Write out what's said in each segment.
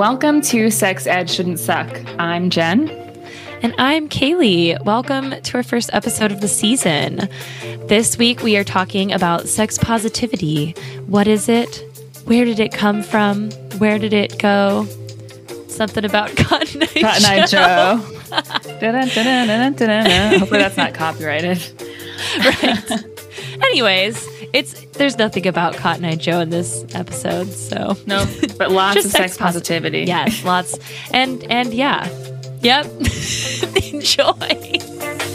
Welcome to Sex Ed Shouldn't Suck. I'm Jen. And I'm Kaylee. Welcome to our first episode of the season. This week we are talking about sex positivity. What is it? Where did it come from? Where did it go? Something about Cotton Eye Cotton Eye Joe. Hopefully that's not copyrighted. right. Anyways, it's there's nothing about Cotton Eye Joe in this episode, so no, but lots of sex, positivity. yes, lots, and and yeah, yep. Enjoy.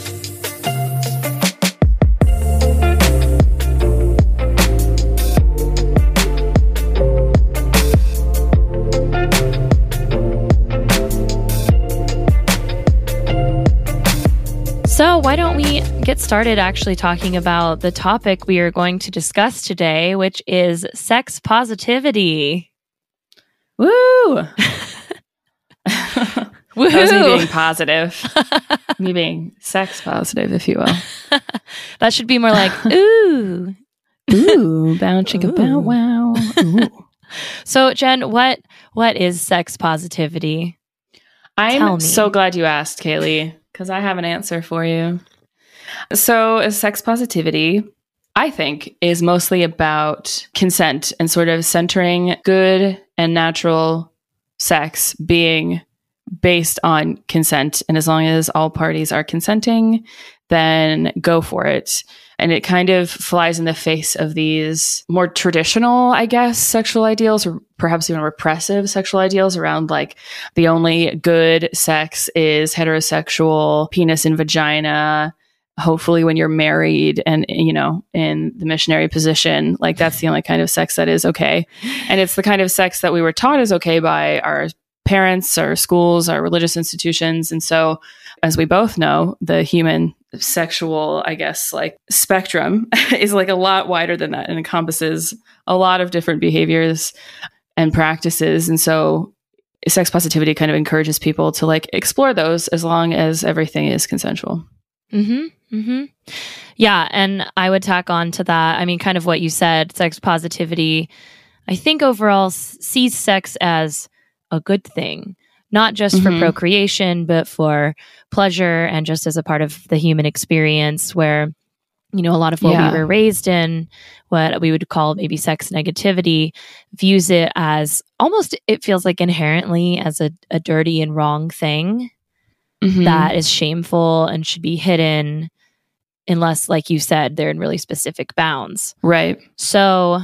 So, why don't we get started actually talking about the topic we are going to discuss today, which is sex positivity? Woo! Woohoo! That was me being positive. me being sex positive, if you will. that should be more like, ooh. Ooh, bow chicka bow wow. Ooh. So, Jen, what what is sex positivity? I'm so glad you asked, Kaylee, because I have an answer for you. So, sex positivity, I think, is mostly about consent and sort of centering good and natural sex being based on consent. And as long as all parties are consenting, then go for it. And it kind of flies in the face of these more traditional, I guess, sexual ideals, or perhaps even repressive sexual ideals around like the only good sex is heterosexual penis and vagina. Hopefully, when you're married and, you know, in the missionary position, like that's the only kind of sex that is okay. And it's the kind of sex that we were taught is okay by our parents, our schools, our religious institutions. And so, as we both know, the human sexual, I guess, like spectrum is like a lot wider than that and encompasses a lot of different behaviors and practices. And so, sex positivity kind of encourages people to like explore those as long as everything is consensual. Mm-hmm. Mm-hmm. Yeah, and I would tack on to that. I mean, kind of what you said, sex positivity. I think overall sees sex as a good thing, not just for Mhm. procreation, but for pleasure and just as a part of the human experience. Where you know a lot of what Yeah. we were raised in, what we would call maybe sex negativity, views it as almost it feels like inherently as a, a dirty and wrong thing Mhm. that is shameful and should be hidden unless like you said they're in really specific bounds right. so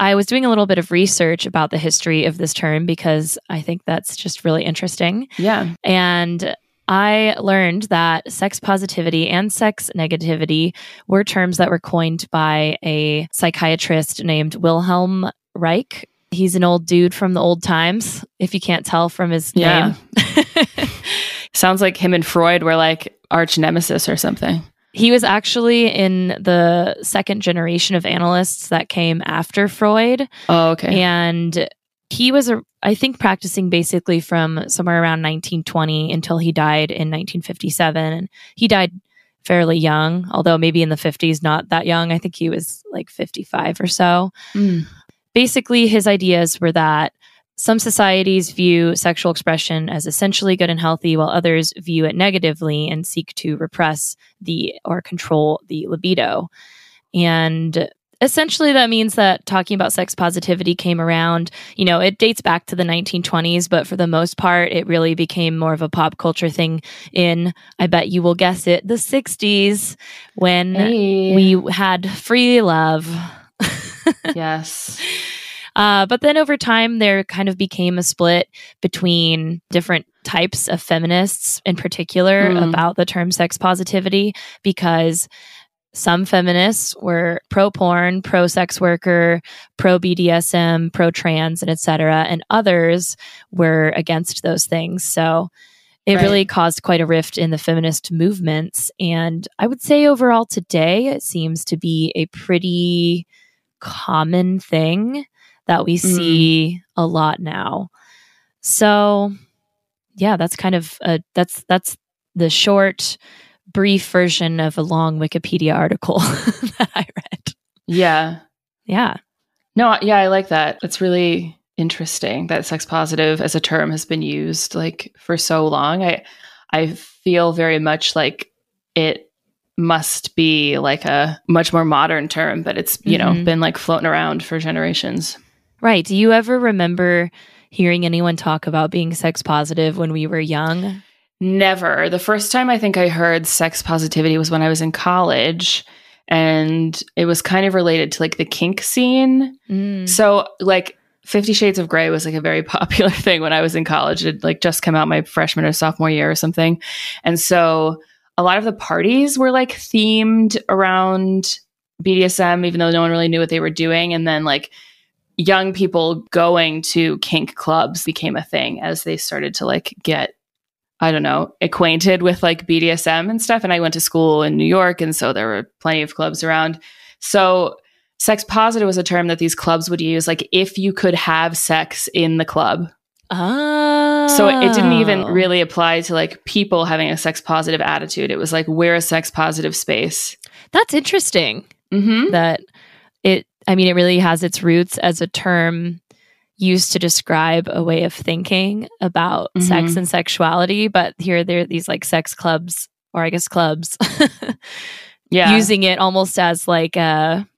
i was doing a little bit of research about the history of this term because i think that's just really interesting Yeah. and I learned that sex positivity and sex negativity were terms that were coined by a psychiatrist named Wilhelm Reich. He's an old dude from the old times, if you can't tell from his Yeah. name. Sounds like him and Freud were like arch nemesis or something. He was actually in the second generation of analysts that came after Freud. Oh, okay. And he was, a, I think, practicing basically from somewhere around 1920 until he died in 1957. And he died fairly young, although maybe in the 50s, not that young. I think he was like 55 or so. Mm. Basically, his ideas were that some societies view sexual expression as essentially good and healthy, while others view it negatively and seek to repress the or control the libido. And essentially, that means that talking about sex positivity came around, you know, it dates back to the 1920s, but for the most part, it really became more of a pop culture thing in, I bet you will guess it, the 60s when Hey. we had free love. yes. Uh, but then over time, there kind of became a split between different types of feminists, in particular, Mm. about the term sex positivity, because some feminists were pro porn, pro sex worker, pro BDSM, pro trans, and etc., and others were against those things. So it Right. really caused quite a rift in the feminist movements. And I would say overall today, it seems to be a pretty common thing that we see a lot now. So yeah, that's kind of a that's that's the short brief version of a long Wikipedia article that I read. Yeah. Yeah. No, yeah, I like that. It's really interesting that sex positive as a term has been used like for so long. I I feel very much like it must be like a much more modern term, but it's, you mm-hmm. know, been like floating around for generations. Right. Do you ever remember hearing anyone talk about being sex positive when we were young? Never. The first time I think I heard sex positivity was when I was in college and it was kind of related to like the kink scene. Mm. So like 50 Shades of Grey was like a very popular thing when I was in college. It like just come out my freshman or sophomore year or something. And so a lot of the parties were like themed around BDSM, even though no one really knew what they were doing. And then like young people going to kink clubs became a thing as they started to like get I don't know, acquainted with like BDSM and stuff. And I went to school in New York, and so there were plenty of clubs around. So sex positive was a term that these clubs would use, like if you could have sex in the club. Oh. So it didn't even really apply to like people having a sex positive attitude. It was like we're a sex positive space. That's interesting. Mm-hmm. That it, I mean, it really has its roots as a term used to describe a way of thinking about mm-hmm. sex and sexuality. But here, there are these like sex clubs, or I guess clubs, yeah, using it almost as like a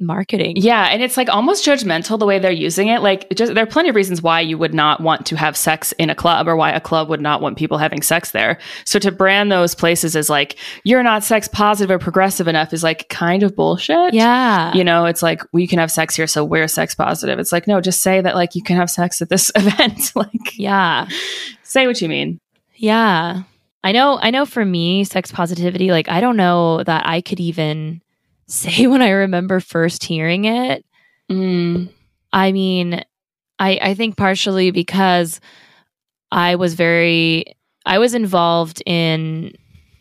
marketing. Yeah, and it's like almost judgmental the way they're using it. Like just there are plenty of reasons why you would not want to have sex in a club or why a club would not want people having sex there. So to brand those places as like you're not sex positive or progressive enough is like kind of bullshit. Yeah. You know, it's like we can have sex here so we're sex positive. It's like no, just say that like you can have sex at this event. like Yeah. Say what you mean. Yeah. I know I know for me sex positivity like I don't know that I could even say when I remember first hearing it. Mm. I mean, I I think partially because I was very I was involved in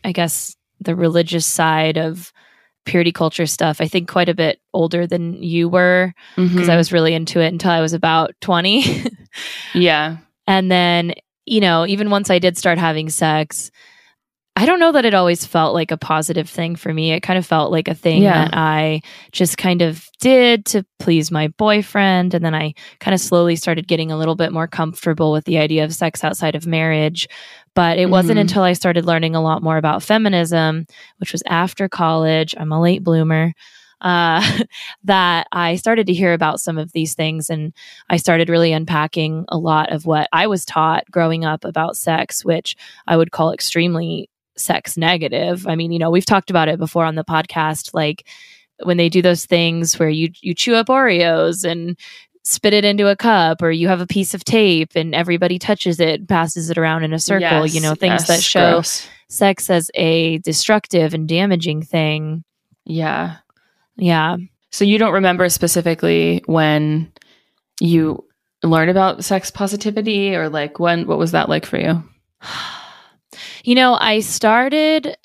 I guess the religious side of purity culture stuff. I think quite a bit older than you were because mm-hmm. I was really into it until I was about 20. yeah. And then, you know, even once I did start having sex, I don't know that it always felt like a positive thing for me. It kind of felt like a thing yeah. that I just kind of did to please my boyfriend. And then I kind of slowly started getting a little bit more comfortable with the idea of sex outside of marriage. But it mm-hmm. wasn't until I started learning a lot more about feminism, which was after college. I'm a late bloomer. Uh, that I started to hear about some of these things. And I started really unpacking a lot of what I was taught growing up about sex, which I would call extremely sex negative. I mean, you know, we've talked about it before on the podcast like when they do those things where you you chew up Oreos and spit it into a cup or you have a piece of tape and everybody touches it, passes it around in a circle, yes, you know, things yes, that show gross. sex as a destructive and damaging thing. Yeah. Yeah. So you don't remember specifically when you learned about sex positivity or like when what was that like for you? You know, I started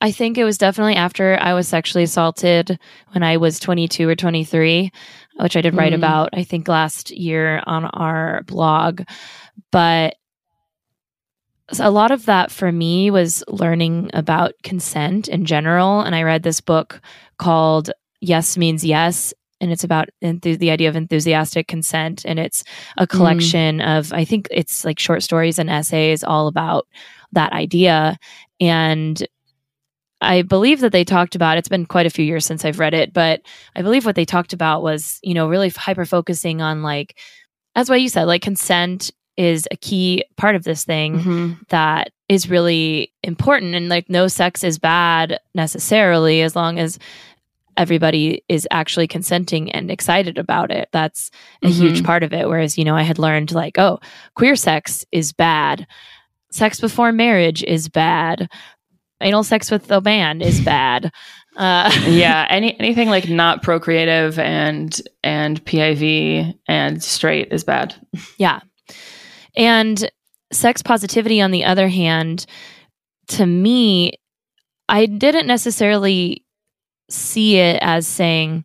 I think it was definitely after I was sexually assaulted when I was 22 or 23, which I did write mm. about, I think, last year on our blog. But a lot of that for me was learning about consent in general. And I read this book called Yes Means Yes. And it's about enth- the idea of enthusiastic consent. And it's a mm. collection mm. of, I think it's like short stories and essays all about that idea. And I believe that they talked about it's been quite a few years since I've read it, but I believe what they talked about was, you know, really hyper focusing on like, that's why you said, like consent is a key part of this thing mm-hmm. that is really important. And like, no sex is bad necessarily as long as everybody is actually consenting and excited about it. That's a mm-hmm. huge part of it. Whereas, you know, I had learned like, oh, queer sex is bad sex before marriage is bad. Anal sex with a man is bad. Uh, yeah, any anything like not procreative and and PIV and straight is bad. Yeah, and sex positivity, on the other hand, to me, I didn't necessarily see it as saying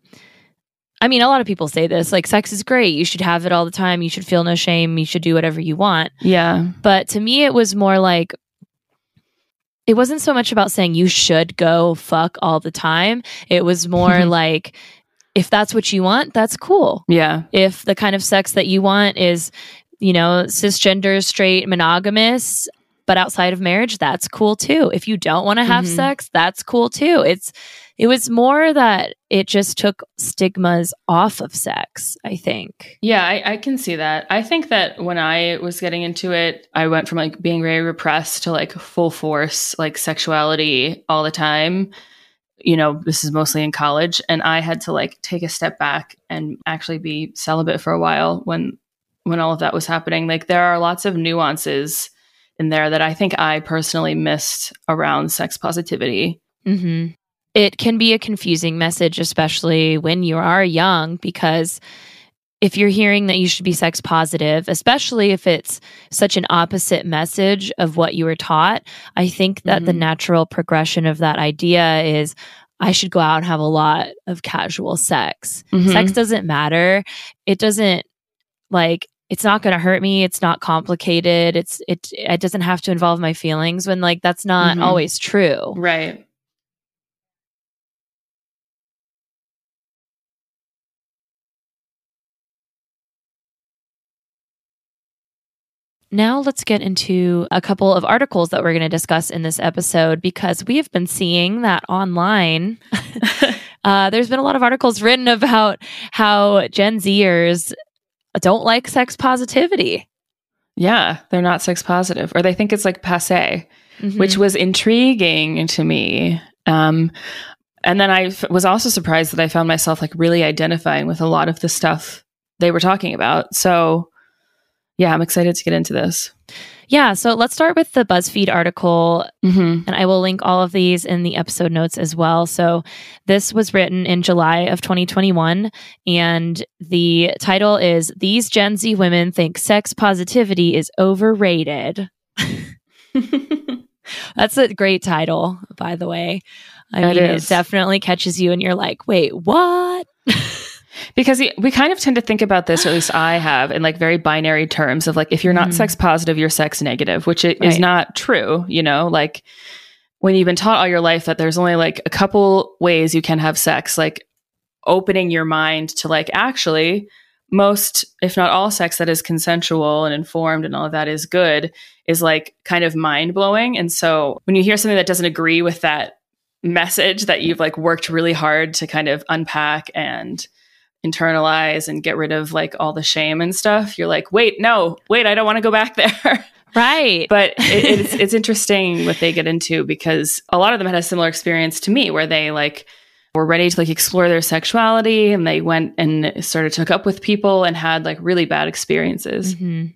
I mean, a lot of people say this like, sex is great. You should have it all the time. You should feel no shame. You should do whatever you want. Yeah. But to me, it was more like, it wasn't so much about saying you should go fuck all the time. It was more like, if that's what you want, that's cool. Yeah. If the kind of sex that you want is, you know, cisgender, straight, monogamous, but outside of marriage, that's cool too. If you don't want to have Mhm. sex, that's cool too. It's it was more that it just took stigmas off of sex, I think. Yeah, I, I can see that. I think that when I was getting into it, I went from like being very repressed to like full force, like sexuality all the time. You know, this is mostly in college. And I had to like take a step back and actually be celibate for a while when when all of that was happening. Like there are lots of nuances in there that I think I personally missed around sex positivity. hmm It can be a confusing message, especially when you are young, because if you're hearing that you should be sex positive, especially if it's such an opposite message of what you were taught, I think that the Mhm. natural progression of that idea is I should go out and have a lot of casual sex. Mhm. Sex doesn't matter. It doesn't like it's not going to hurt me. It's not complicated. It's it it doesn't have to involve my feelings when like that's not Mhm. always true. Right. Now let's get into a couple of articles that we're going to discuss in this episode because we have been seeing that online. uh, there's been a lot of articles written about how Gen Zers don't like sex positivity. Yeah, they're not sex positive or they think it's like passe. Mhm. which was intriguing to me. Um, and then I f- was also surprised that I found myself like really identifying with a lot of the stuff they were talking about. So, yeah, I'm excited to get into this. yeah, so let's start with the BuzzFeed article Mm-hmm. and I will link all of these in the episode notes as well. So, this was written in July of 2021, and the title is These Gen Z Women Think Sex Positivity is Overrated. That's a great title, by the way. I It mean, it definitely catches you, and you're like, wait, what? because we- kind of tend to think about this, or at least I have, in like very binary terms of like, if you're not Mhm. sex positive, you're sex negative, which i- is Right. not true. You know, like when you've been taught all your life that there's only like a couple ways you can have sex, like opening your mind to like, actually, most, if not all sex that is consensual and informed and all of that is good, is like kind of mind blowing. And so when you hear something that doesn't agree with that message that you've like worked really hard to kind of unpack and internalize and get rid of like all the shame and stuff you're like wait no wait i don't want to go back there Right. but it, it's it's interesting what they get into because a lot of them had a similar experience to me where they like were ready to like explore their sexuality and they went and sort of took up with people and had like really bad experiences Mhm.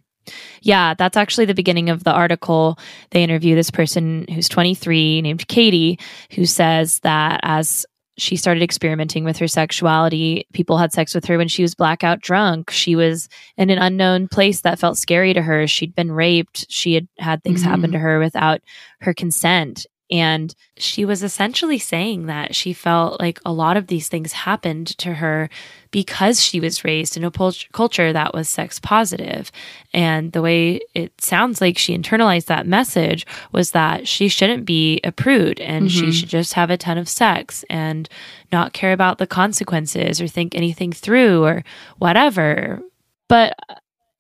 Yeah, that's actually the beginning of the article. They interview this person who's 23 named Katie, who says that as she started experimenting with her sexuality, people had sex with her when she was blackout drunk. She was in an unknown place that felt scary to her. She'd been raped. She had had things Mhm. happen to her without her consent. And she was essentially saying that she felt like a lot of these things happened to her because she was raised in a pul- culture that was sex positive. And the way it sounds like she internalized that message was that she shouldn't be a prude and she Mhm. should just have a ton of sex and not care about the consequences or think anything through or whatever. But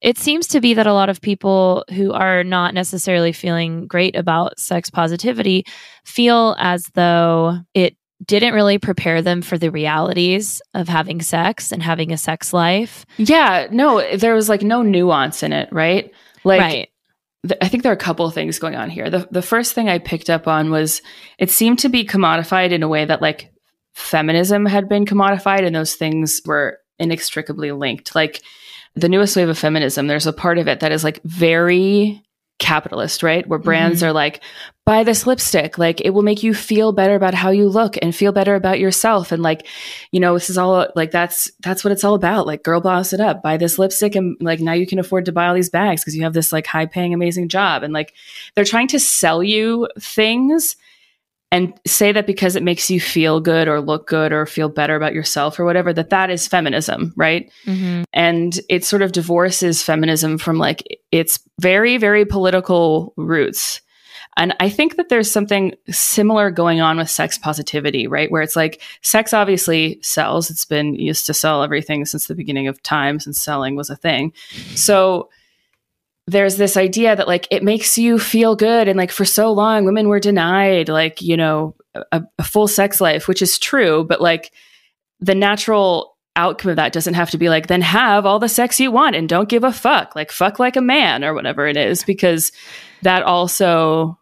it seems to be that a lot of people who are not necessarily feeling great about sex positivity feel as though it didn't really prepare them for the realities of having sex and having a sex life. yeah no there was like no nuance in it right like right. th- I think there are a couple of things going on here. The the first thing I picked up on was it seemed to be commodified in a way that like feminism had been commodified and those things were inextricably linked. Like the newest wave of feminism, there's a part of it that is like very capitalist, right? Where brands mm-hmm. are like, buy this lipstick, like it will make you feel better about how you look and feel better about yourself. And like, you know, this is all like that's that's what it's all about. Like girl boss it up, buy this lipstick and like now you can afford to buy all these bags because you have this like high paying amazing job. And like they're trying to sell you things and say that because it makes you feel good or look good or feel better about yourself or whatever that that is feminism right Mhm. and it sort of divorces feminism from like its very very political roots And I think that there's something similar going on with sex positivity, right? Where it's like sex obviously sells. It's been used to sell everything since the beginning of time, since selling was a thing. So there's this idea that like it makes you feel good. And like for so long, women were denied like, you know, a, a full sex life, which is true. But like the natural outcome of that doesn't have to be like, then have all the sex you want and don't give a fuck, like fuck like a man or whatever it is, because that also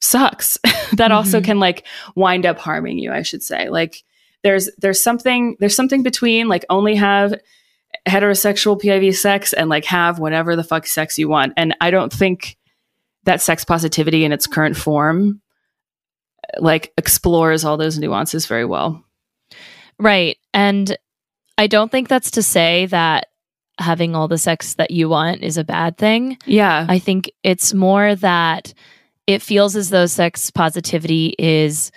sucks. that mm-hmm. also can like wind up harming you, I should say. Like there's there's something there's something between like only have heterosexual PIV sex and like have whatever the fuck sex you want. And I don't think that sex positivity in its current form like explores all those nuances very well. Right. And I don't think that's to say that having all the sex that you want is a bad thing. Yeah. I think it's more that it feels as though sex positivity is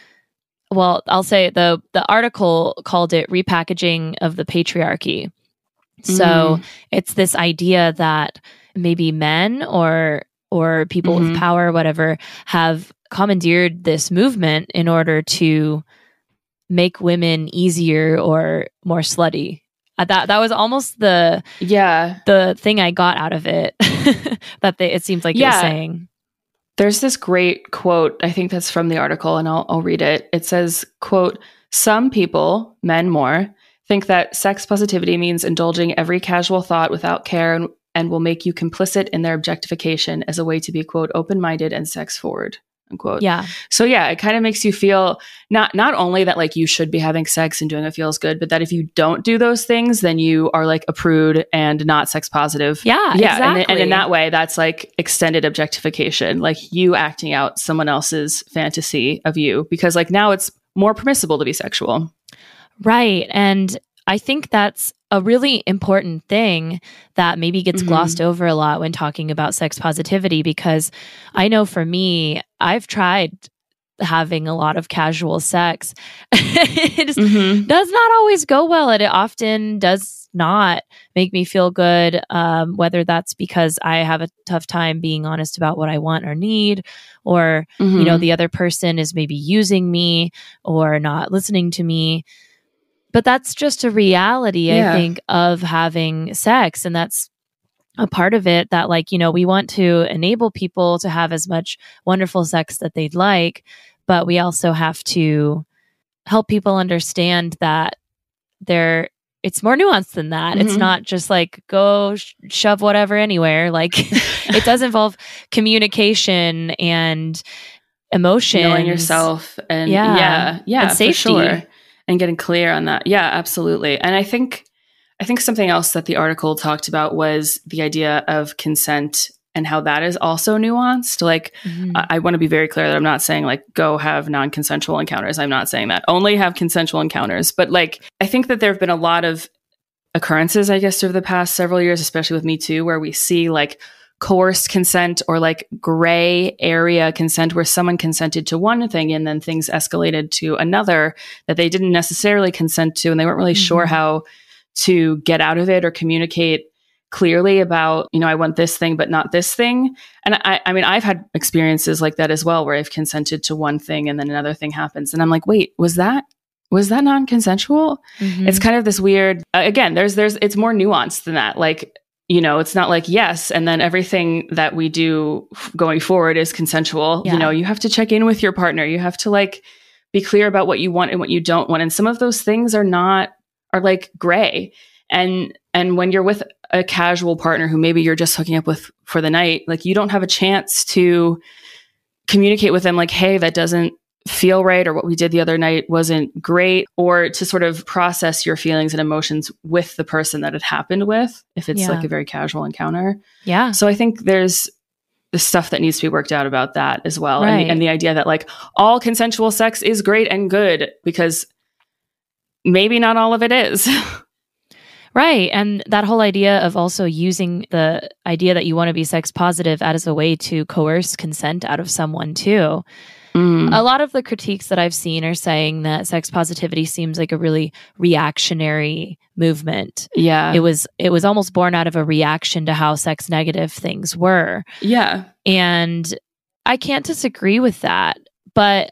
well, I'll say the the article called it repackaging of the patriarchy. So mm. it's this idea that maybe men or or people mm-hmm. with power, whatever, have commandeered this movement in order to make women easier or more slutty. Uh, that that was almost the yeah the thing I got out of it that they, it seems like yeah. you're saying. There's this great quote. I think that's from the article, and I'll, I'll read it. It says, "quote Some people, men more, think that sex positivity means indulging every casual thought without care and, and will make you complicit in their objectification as a way to be quote open minded and sex forward." unquote. Yeah. So yeah, it kind of makes you feel not not only that like you should be having sex and doing it feels good, but that if you don't do those things, then you are like a prude and not sex positive. Yeah. Yeah. Exactly. And, and in that way, that's like extended objectification, like you acting out someone else's fantasy of you, because like now it's more permissible to be sexual. Right. And I think that's a really important thing that maybe gets mm-hmm. glossed over a lot when talking about sex positivity because I know for me, I've tried having a lot of casual sex. it just mm-hmm. does not always go well, and it often does not make me feel good. Um, whether that's because I have a tough time being honest about what I want or need, or mm-hmm. you know, mm-hmm. the other person is maybe using me or not listening to me but that's just a reality yeah. i think of having sex and that's a part of it that like you know we want to enable people to have as much wonderful sex that they'd like but we also have to help people understand that there it's more nuanced than that mm-hmm. it's not just like go sh- shove whatever anywhere like it does involve communication and emotion knowing yourself and yeah yeah yeah and safety. for sure and getting clear on that. Yeah, absolutely. And I think I think something else that the article talked about was the idea of consent and how that is also nuanced. Like, mm-hmm. I, I want to be very clear that I'm not saying like go have non consensual encounters. I'm not saying that. Only have consensual encounters. But like, I think that there have been a lot of occurrences, I guess, over the past several years, especially with Me Too, where we see like coerced consent or like gray area consent where someone consented to one thing and then things escalated to another that they didn't necessarily consent to and they weren't really mm-hmm. sure how to get out of it or communicate clearly about you know i want this thing but not this thing and i i mean i've had experiences like that as well where i've consented to one thing and then another thing happens and i'm like wait was that was that non-consensual mm-hmm. it's kind of this weird uh, again there's there's it's more nuanced than that like you know, it's not like yes, and then everything that we do going forward is consensual. Yeah. You know, you have to check in with your partner. You have to like be clear about what you want and what you don't want. And some of those things are not are like gray. And and when you're with a casual partner who maybe you're just hooking up with for the night, like you don't have a chance to communicate with them like, hey, that doesn't feel right or what we did the other night wasn't great or to sort of process your feelings and emotions with the person that it happened with if it's yeah. like a very casual encounter. Yeah. So I think there's the stuff that needs to be worked out about that as well right. and, and the idea that like all consensual sex is great and good because maybe not all of it is. Right. And that whole idea of also using the idea that you want to be sex positive as a way to coerce consent out of someone, too. Mm. A lot of the critiques that I've seen are saying that sex positivity seems like a really reactionary movement. Yeah. It was it was almost born out of a reaction to how sex negative things were. Yeah. And I can't disagree with that, but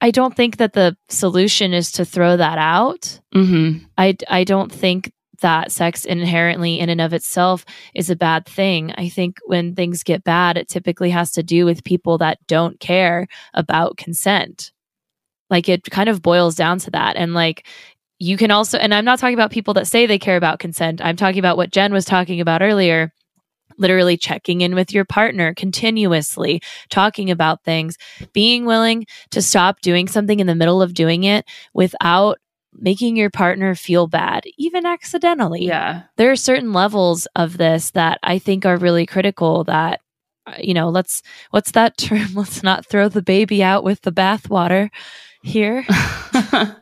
I don't think that the solution is to throw that out. Mm-hmm. I, I don't think that sex inherently in and of itself is a bad thing. I think when things get bad, it typically has to do with people that don't care about consent. Like it kind of boils down to that. And like you can also, and I'm not talking about people that say they care about consent. I'm talking about what Jen was talking about earlier literally checking in with your partner continuously, talking about things, being willing to stop doing something in the middle of doing it without making your partner feel bad, even accidentally. Yeah. There are certain levels of this that I think are really critical that uh, you know, let's what's that term? Let's not throw the baby out with the bathwater here.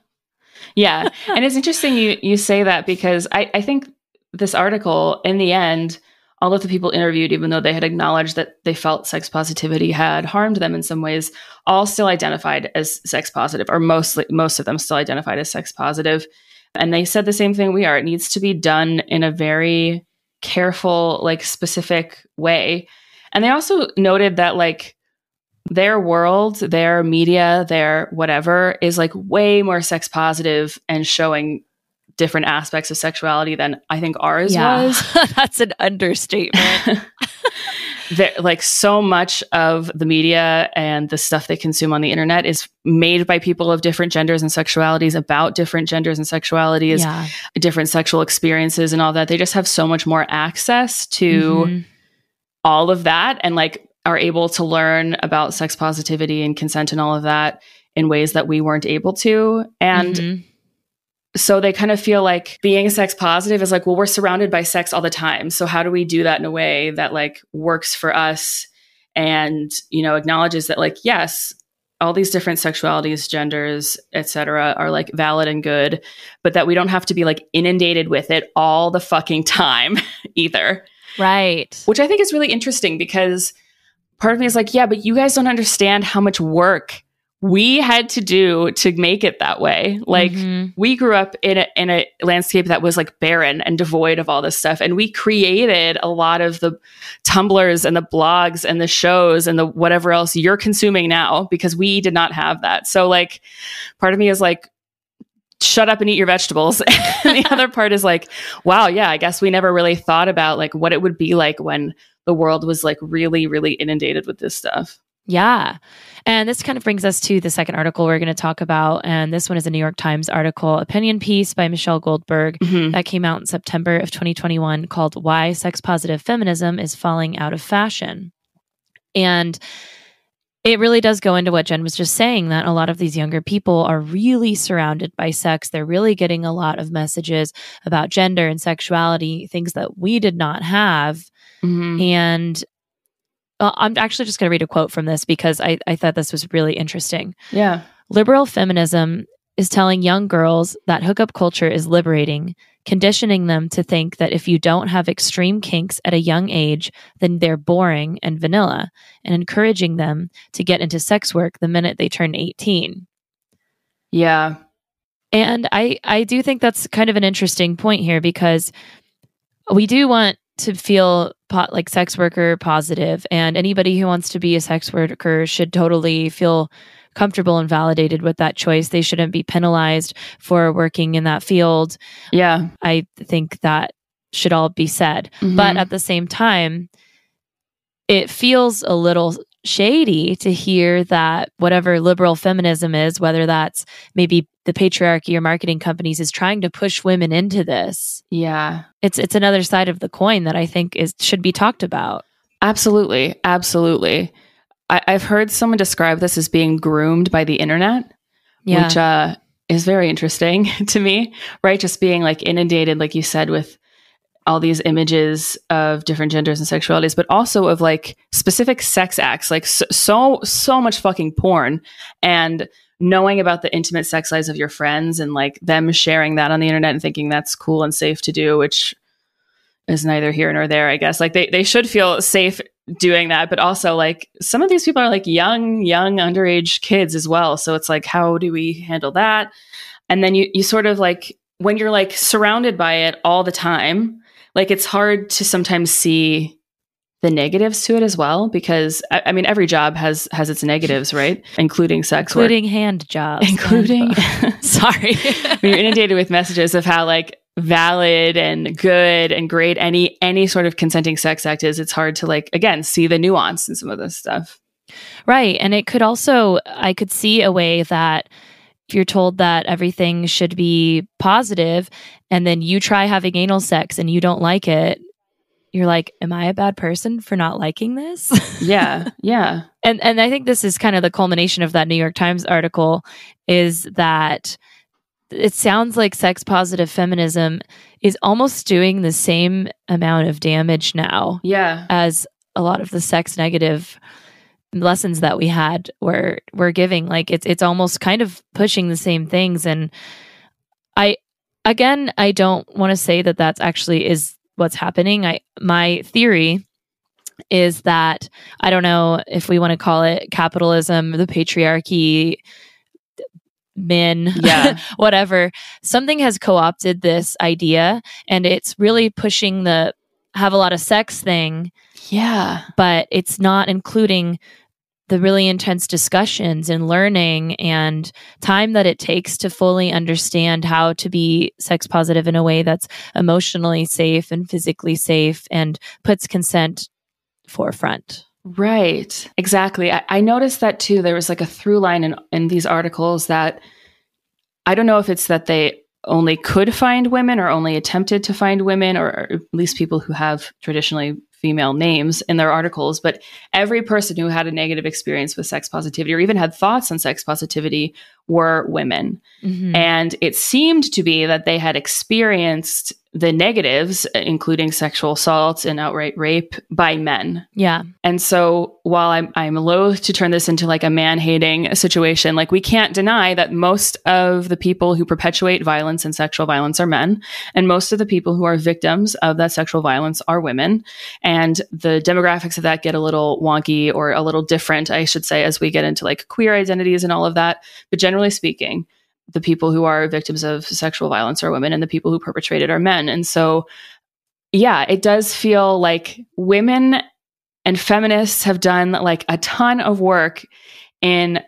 yeah. And it's interesting you you say that because I, I think this article in the end all of the people interviewed, even though they had acknowledged that they felt sex positivity had harmed them in some ways, all still identified as sex positive, or mostly most of them still identified as sex positive. And they said the same thing we are. It needs to be done in a very careful, like specific way. And they also noted that like their world, their media, their whatever is like way more sex positive and showing different aspects of sexuality than I think ours yeah. was. That's an understatement. there, like so much of the media and the stuff they consume on the internet is made by people of different genders and sexualities about different genders and sexualities, yeah. different sexual experiences and all that. They just have so much more access to mm-hmm. all of that and like are able to learn about sex positivity and consent and all of that in ways that we weren't able to. And mm-hmm so they kind of feel like being sex positive is like, well, we're surrounded by sex all the time. So how do we do that in a way that like works for us and, you know, acknowledges that like, yes, all these different sexualities, genders, etc., are like valid and good, but that we don't have to be like inundated with it all the fucking time either. Right. Which I think is really interesting because part of me is like, yeah, but you guys don't understand how much work we had to do to make it that way. Like mm-hmm. we grew up in a, in a landscape that was like barren and devoid of all this stuff. And we created a lot of the Tumblrs and the blogs and the shows and the whatever else you're consuming now because we did not have that. So like part of me is like, shut up and eat your vegetables. and the other part is like, wow, yeah, I guess we never really thought about like what it would be like when the world was like really, really inundated with this stuff. Yeah. And this kind of brings us to the second article we're going to talk about. And this one is a New York Times article, opinion piece by Michelle Goldberg mm-hmm. that came out in September of 2021 called Why Sex Positive Feminism is Falling Out of Fashion. And it really does go into what Jen was just saying that a lot of these younger people are really surrounded by sex. They're really getting a lot of messages about gender and sexuality, things that we did not have. Mm-hmm. And uh, I'm actually just going to read a quote from this because I, I thought this was really interesting. Yeah. Liberal feminism is telling young girls that hookup culture is liberating, conditioning them to think that if you don't have extreme kinks at a young age, then they're boring and vanilla, and encouraging them to get into sex work the minute they turn 18. Yeah. And I, I do think that's kind of an interesting point here because we do want to feel po- like sex worker positive and anybody who wants to be a sex worker should totally feel comfortable and validated with that choice. They shouldn't be penalized for working in that field. Yeah. I think that should all be said. Mm-hmm. but at the same time it feels a little shady to hear that whatever liberal feminism is, whether that's maybe the patriarchy or marketing companies, is trying to push women into this. Yeah, it's it's another side of the coin that I think is should be talked about. Absolutely, absolutely. I, have heard someone describe this as being groomed by the internet, yeah. which uh, is very interesting to me. Right, just being like inundated, like you said, with all these images of different genders and sexualities, but also of like specific sex acts, like so, so, much fucking porn and knowing about the intimate sex lives of your friends and like them sharing that on the internet and thinking that's cool and safe to do, which is neither here nor there, I guess. Like they, they should feel safe doing that, but also like some of these people are like young, young underage kids as well. So it's like, how do we handle that? And then you, you sort of like, when you're like surrounded by it all the time, like it's hard to sometimes see the negatives to it as well because I, I mean every job has has its negatives right? Including sex including work hand jobs. Including sorry. When you're inundated with messages of how like valid and good and great any any sort of consenting sex act is it's hard to like again see the nuance in some of this stuff. Right. And it could also i could see a way that you're told that everything should be positive and then you try having anal sex and you don't like it you're like am i a bad person for not liking this? Yeah yeah. And and i think this is kind of the culmination of that new york times article is that it sounds like sex positive feminism is almost doing the same amount of damage now yeah. as a lot of the sex negative lessons that we had were were giving. Like it's it's almost kind of pushing the same things. And i again i don't want to say that that's actually is what's happening. I my theory is that i don't know if we want to call it capitalism the patriarchy men, Yeah. whatever. Something has co opted this idea and it's really pushing the have a lot of sex thing, yeah. But it's not including the really intense discussions and learning and time that it takes to fully understand how to be sex positive in a way that's emotionally safe and physically safe and puts consent forefront. Right. Exactly. I, I noticed that too. There was like a through line in, in these articles that I don't know if it's that they only could find women or only attempted to find women or, or at least people who have traditionally female names in their articles, but every person who had a negative experience with sex positivity or even had thoughts on sex positivity were women. Mhm. And it seemed to be that they had experienced the negatives, including sexual assault and outright rape by men. yeah. And so while I'm I'm loath to turn this into like a man-hating situation, like we can't deny that most of the people who perpetuate violence and sexual violence are men, and most of the people who are victims of that sexual violence are women. And the demographics of that get a little wonky or a little different, I should say, as we get into like queer identities and all of that. But generally speaking, the people who are victims of sexual violence are women and the people who perpetrate it are men. And so yeah, it does feel like women and feminists have done like a ton of work in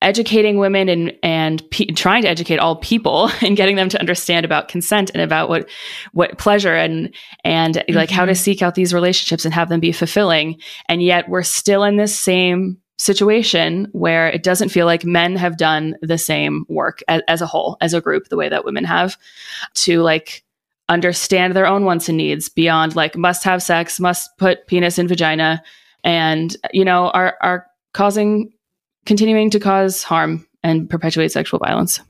educating women and and pe- trying to educate all people and getting them to understand about consent and about what what pleasure and and like how to Mhm. seek out these relationships and have them be fulfilling and yet we're still in this same situation where it doesn't feel like men have done the same work as, as a whole as a group the way that women have to like understand their own wants and needs beyond like must have sex, must put penis in vagina, and you know are are causing continuing to cause harm and perpetuate sexual violence.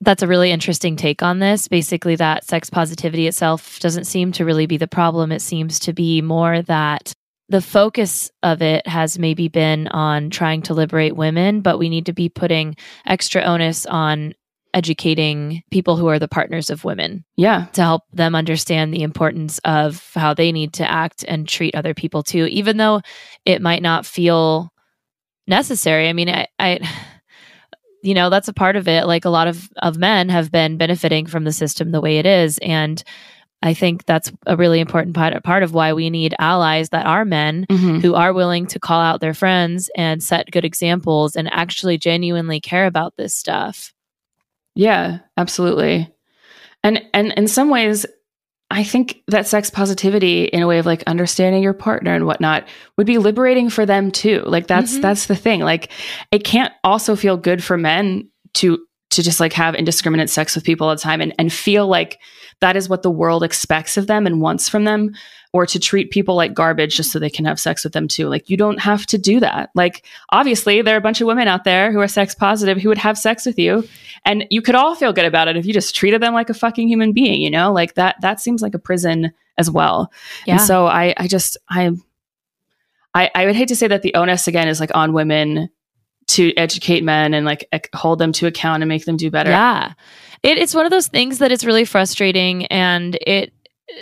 That's a really interesting take on this. Basically, that sex positivity itself doesn't seem to really be the problem. It seems to be more that the focus of it has maybe been on trying to liberate women, but we need to be putting extra onus on educating people who are the partners of women Yeah, to help them understand the importance of how they need to act and treat other people too, even though it might not feel necessary. I mean, I, I you know, that's a part of it. Like a lot of, of men have been benefiting from the system the way it is. And I think that's a really important part, part of why we need allies that are men Mhm. who are willing to call out their friends and set good examples and actually genuinely care about this stuff. yeah, absolutely. And and in some ways, I think that sex positivity, in a way of like understanding your partner and whatnot, would be liberating for them too. Like that's Mhm. that's the thing. Like it can't also feel good for men to to just like have indiscriminate sex with people all the time and, and feel like that is what the world expects of them and wants from them, or to treat people like garbage just so they can have sex with them too. Like you don't have to do that. Like obviously there are a bunch of women out there who are sex positive who would have sex with you and you could all feel good about it if you just treated them like a fucking human being, you know? Like that that seems like a prison as well. Yeah. And so I I just I I I would hate to say that the onus again is like on women to educate men and like ec- hold them to account and make them do better. Yeah. It, it's one of those things that is really frustrating and it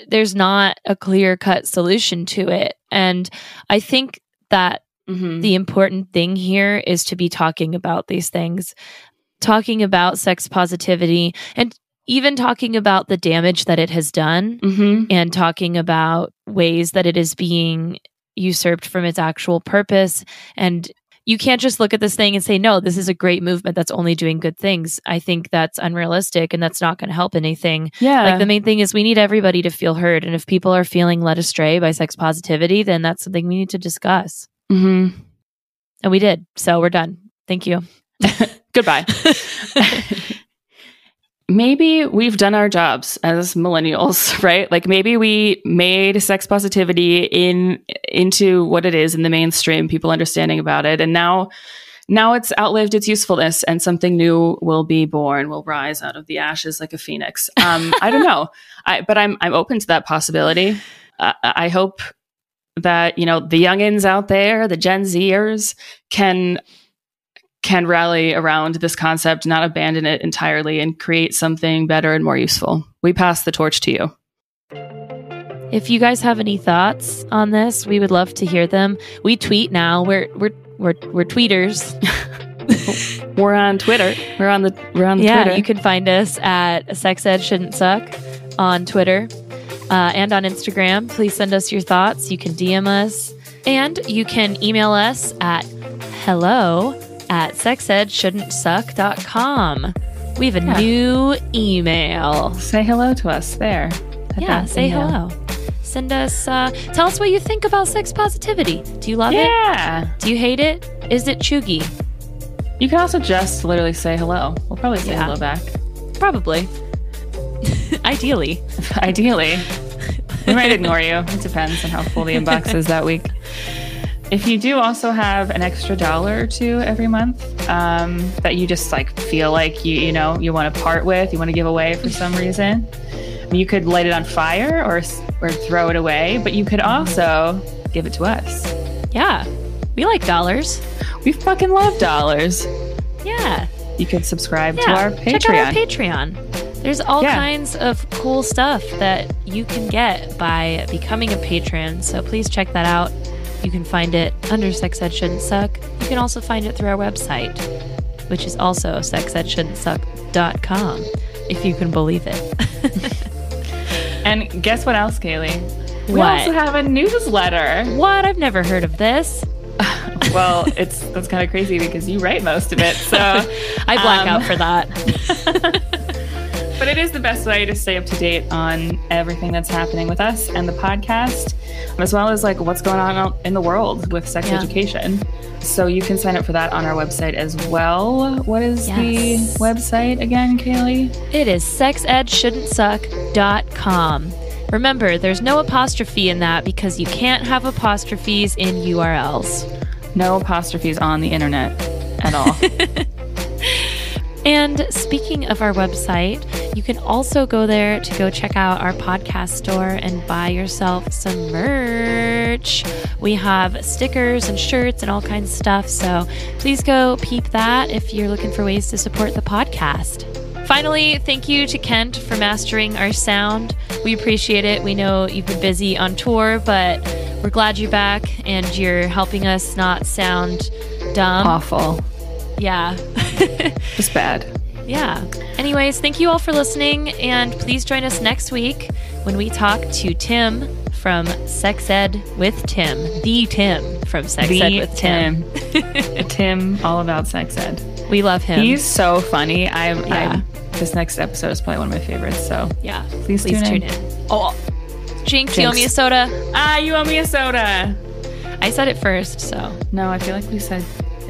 there's not a clear cut solution to it. And I think that Mhm. the important thing here is to be talking about these things, talking about sex positivity and even talking about the damage that it has done Mm-hmm. and talking about ways that it is being usurped from its actual purpose. And you can't just look at this thing and say, no, this is a great movement that's only doing good things. I think that's unrealistic and that's not going to help anything. Yeah. Like the main thing is we need everybody to feel heard. And if people are feeling led astray by sex positivity, then that's something we need to discuss. mm-hmm. And we did. So we're done. Thank you. Goodbye. maybe we've done our jobs as millennials, right? Like maybe we made sex positivity in into what it is in the mainstream, people understanding about it, and now now it's outlived its usefulness and something new will be born, will rise out of the ashes like a phoenix. Um, I don't know, I, but I'm I'm open to that possibility. Uh, I hope that you know the youngins out there, the Gen Zers, can can rally around this concept, not abandon it entirely, and create something better and more useful. We pass the torch to you. If you guys have any thoughts on this, we would love to hear them. We tweet now. We're we're we're we're tweeters. We're on Twitter. We're on the we're on the yeah, Twitter. you can find us at Sex Ed Shouldn't Suck on Twitter uh, and on Instagram. Please send us your thoughts. You can DM us and you can email us at hello at sexedshouldn'tsuck.com. We have a Yeah. new email. say hello to us there. Yeah, say email. hello. Send us, uh, tell us what you think about sex positivity. Do you love it? Yeah. Do you hate it? Is it chuggy? You can also just literally say hello. We'll probably say Yeah. hello back. Probably. Ideally. Ideally. We might ignore you. It depends on how full the inbox is that week. If you do also have an extra dollar or two every month um, that you just like feel like you you know you want to part with, you want to give away for some reason, you could light it on fire or or throw it away. But you could also give it to us. Yeah. We like dollars. We fucking love dollars. Yeah. You could subscribe Yeah. to our Patreon. Check out our Patreon. There's all Yeah. kinds of cool stuff that you can get by becoming a patron. So please check that out. You can find it under Sex Ed Shouldn't Suck. You can also find it through our website, which is also sexedshouldn'tsuck.com, if you can believe it. And guess what else, Kaylee? We What? also have a newsletter. what? I've never heard of this. well, it's that's kind of crazy because you write most of it. So, I black Um, out for that. But it is the best way to stay up to date on everything that's happening with us and the podcast, as well as like what's going on in the world with sex Yeah. education. So you can sign up for that on our website as well. What is Yes. the website again, Kaylee? It is sexedshouldn'tsuck.com. Remember, there's no apostrophe in that because you can't have apostrophes in URLs. No apostrophes on the internet at all. And speaking of our website, you can also go there to go check out our podcast store and buy yourself some merch. We have stickers and shirts and all kinds of stuff. So please go peep that if you're looking for ways to support the podcast. Finally, thank you to Kent for mastering our sound. We appreciate it. We know you've been busy on tour, but we're glad you're back and you're helping us not sound dumb. Awful. Yeah. Just bad. Yeah. Anyways, thank you all for listening, and please join us next week when we talk to Tim from Sex Ed with Tim, the Tim from Sex Ed with Tim. Tim. Tim, all about sex ed. We love him. He's so funny. I'm, Yeah. I'm this next episode is probably one of my favorites. So yeah. please, Please tune, tune in. in. Oh, Jinx, you owe me a soda. Ah, you owe me a soda. I said it first, so No, I feel like we said.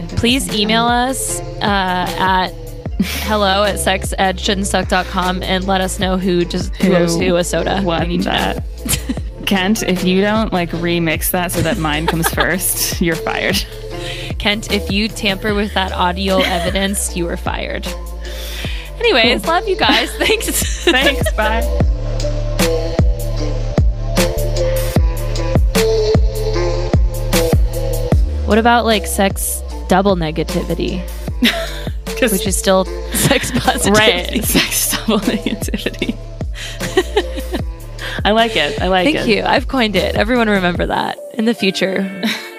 the please email time. us uh, at hello at sexedshouldn'tsuck.com and let us know who just who, Who owes who a soda. We Won need that. Kent, if you don't like remix that so that mine comes first, you're fired. Kent, if you tamper with that audio evidence, you are fired. Anyways, love you guys. Thanks. Thanks. Bye. what about like sex double negativity, which is still sex positivity? right. Sex double negativity. I like it. I like Thank it. Thank you. I've coined it. Everyone remember that in the future.